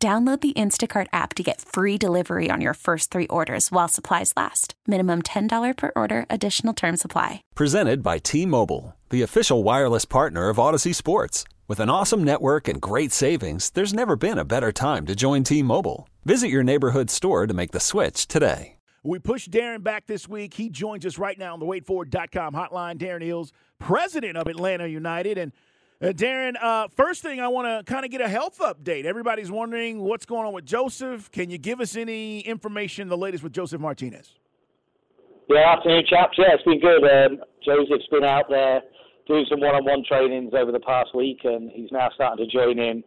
Download the Instacart app to get free delivery on your first three orders while supplies last. Minimum $10 per order, additional term supply. Presented by T Mobile, the official wireless partner of Audacy Sports. With an awesome network and great savings, there's never been a better time to join T Mobile. Visit your neighborhood store to make the switch today. We push Darren back this week. He joins us right now on the waitforward.com hotline. Darren Eales, president of Atlanta United. And uh, Darren, uh, first thing I want to kind of get a health update. Everybody's wondering what's going on with Josef. Can you give us any information, the latest with Josef Martinez? Yeah, afternoon, chaps. Yeah, it's been good. Um, Josef's been out there doing some one-on-one trainings over the past week, and he's now starting to join in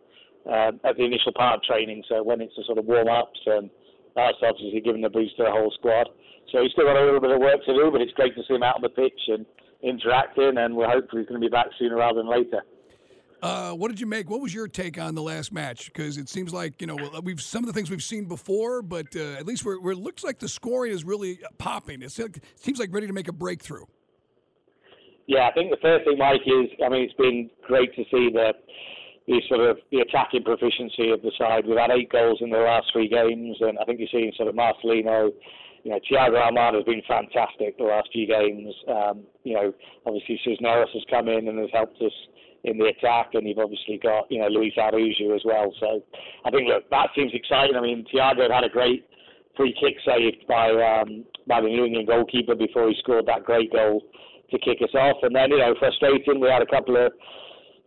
uh, at the initial part of training. So when it's the sort of warm-ups, and that's obviously giving the boost to the whole squad. So he's still got a little bit of work to do, but it's great to see him out on the pitch and interacting, and we're hopefully going to be back sooner rather than later. Uh, what did you make? What was your take on the last match? Because it seems like you know we've some of the things we've seen before, but uh, at least where it looks like the scoring is really popping. It's, it seems like ready to make a breakthrough. Yeah, I think the first thing, Mike, is I mean it's been great to see the the sort of the attacking proficiency of the side. We've had eight goals in the last three games, and I think you're seeing sort of Marcelino. You know, Thiago Almada has been fantastic the last few games. Um, you know, obviously Cisneros has come in and has helped us in the attack, and you've obviously got you know Luiz Araujo as well. So I think look that seems exciting. I mean Thiago had a great free kick saved by um, by the New England goalkeeper before he scored that great goal to kick us off, and then you know frustrating. We had a couple of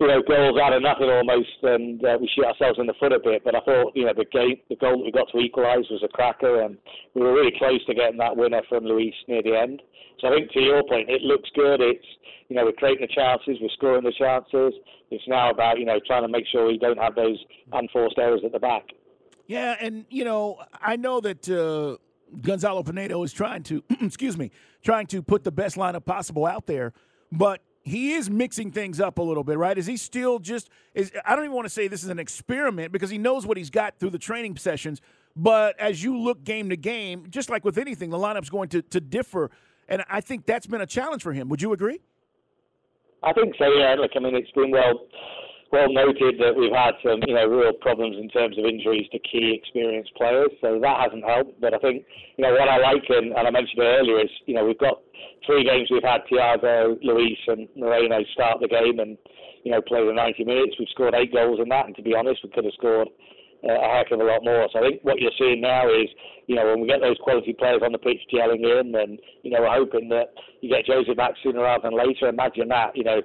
you know, goals out of nothing almost, and uh, we shoot ourselves in the foot a bit. But I thought, you know, the game, the goal that we got to equalise was a cracker, and we were really close to getting that winner from Luiz near the end. So I think, to your point, it looks good. It's, you know, we're creating the chances, we're scoring the chances. It's now about, you know, trying to make sure we don't have those unforced errors at the back. Yeah, and you know, I know that. Uh... Gonzalo Pineda is trying to, excuse me, trying to put the best lineup possible out there. But he is mixing things up a little bit, right? Is he still just is I don't even want to say this is an experiment because he knows what he's got through the training sessions, but as you look game to game, just like with anything, the lineup's going to, to differ. And I think that's been a challenge for him. Would you agree? I think so, yeah. Look, I mean, it's been well well noted that we've had some, you know, real problems in terms of injuries to key experienced players, so that hasn't helped. But I think, you know, what I like, and, and I mentioned it earlier, is, you know, we've got three games we've had Thiago, Luiz, and Moreno start the game and, you know, play the 90 minutes. We've scored eight goals in that, and to be honest, we could have scored uh, a heck of a lot more. So I think what you're seeing now is, you know, when we get those quality players on the pitch gelling in, and you know, we're hoping that you get Josef back sooner rather than later. Imagine that, you know,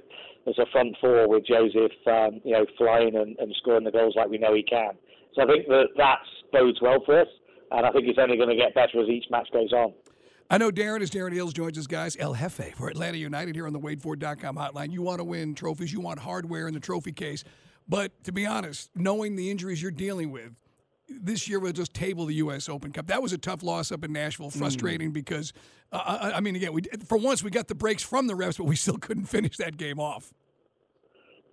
as a front four with Josef, um, you know, flying and, and scoring the goals like we know he can. So I think that that bodes well for us, and I think it's only going to get better as each match goes on. I know Darren, as Darren Eales joins us, guys, El Jefe for Atlanta United here on the WadeFord.com hotline. You want to win trophies, you want hardware in the trophy case. But to be honest, knowing the injuries you're dealing with, this year we'll just table the U.S. Open Cup. That was a tough loss up in Nashville, frustrating mm. because, uh, I, I, mean, again, we for once we got the breaks from the refs, but we still couldn't finish that game off.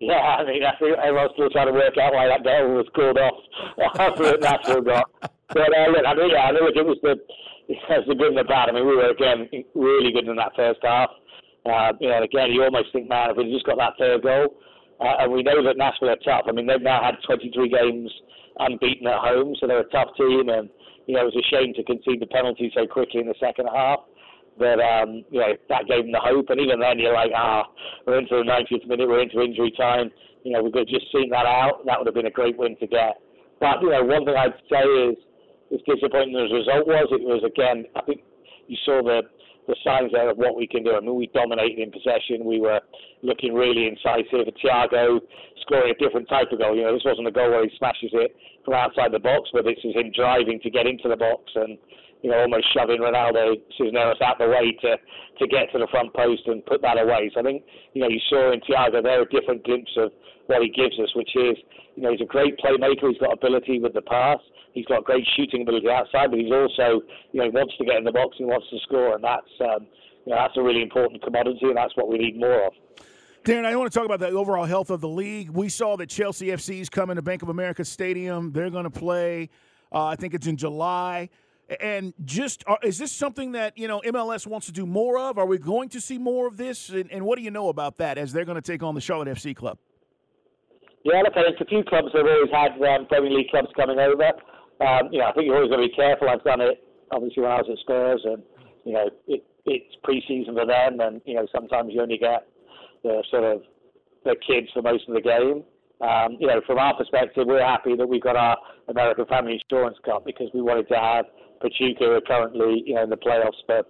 Yeah, I mean, I think everyone's still trying to work out why that goal was called off after Nashville got. But uh, look, I mean, yeah, I know it was the it's the good and the bad. I mean, we were again really good in that first half. Uh, you know, again, you almost think, man, if we just got that third goal, uh, and we know that Nashville are tough. I mean, they've now had 23 games unbeaten at home, so they're a tough team. And you know, it was a shame to concede the penalty so quickly in the second half. But um, you know, that gave them the hope. And even then, you're like, ah, we're into the 90th minute, we're into injury time. You know, we could just seen that out. That would have been a great win to get. But you know, one thing I'd say is, as disappointing as the result was, it was again. I think you saw the the signs there of what we can do. I mean, we dominated in possession. We were looking really incisive. Thiago scoring a different type of goal. You know, this wasn't a goal where he smashes it from outside the box, but this is him driving to get into the box and you know almost shoving Ronaldo Cisneros out the way to to get to the front post and put that away. So I think you know you saw in Thiago there a different glimpse of what he gives us, which is you know he's a great playmaker. He's got ability with the pass. He's got great shooting ability outside, but he's also you know wants to get in the box. He wants to score, and that's um, you know that's a really important commodity, and that's what we need more of. Darren, I want to talk about the overall health of the league. We saw that Chelsea FC is coming to Bank of America Stadium. They're going to play. Uh, I think it's in July. And just uh, is this something that you know MLS wants to do more of? Are we going to see more of this? And, and what do you know about that as they're going to take on the Charlotte FC club? Yeah, look, there's a few clubs that have always had um, Premier League clubs coming over. Um, you know, I think you're always going to be careful. I've done it obviously when I was at Spurs, and you know, it, it's pre-season for them, and you know, sometimes you only get the sort of the kids for most of the game. Um, you know, from our perspective, we're happy that we've got our American Family Insurance Cup because we wanted to have Pachuca are currently, you know, in the playoffs for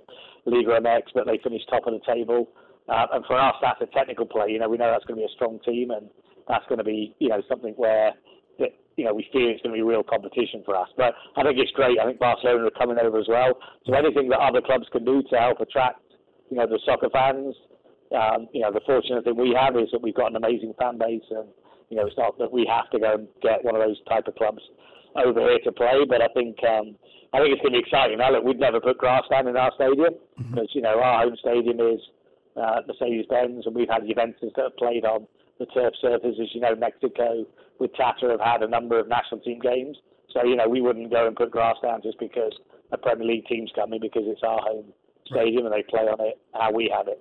Liga MX, but they finished top of the table. Uh, and for us, that's a technical play. You know, we know that's going to be a strong team, and that's going to be, you know, something where, that, you know, we feel it's going to be real competition for us. But I think it's great. I think Barcelona are coming over as well. So anything that other clubs can do to help attract, you know, the soccer fans. Um, you know, the fortunate thing we have is that we've got an amazing fan base, and you know, it's not that we have to go and get one of those type of clubs over here to play. But I think um, I think it's going to be exciting. Now, look, we'd never put grass down in our stadium mm-hmm. because, you know, our home stadium is uh, Mercedes-Benz and we've had Juventus that have played on the turf surface. As you know, Mexico with Tata have had a number of national team games. So, you know, we wouldn't go and put grass down just because a Premier League team's coming because it's our home stadium and they play on it how we have it.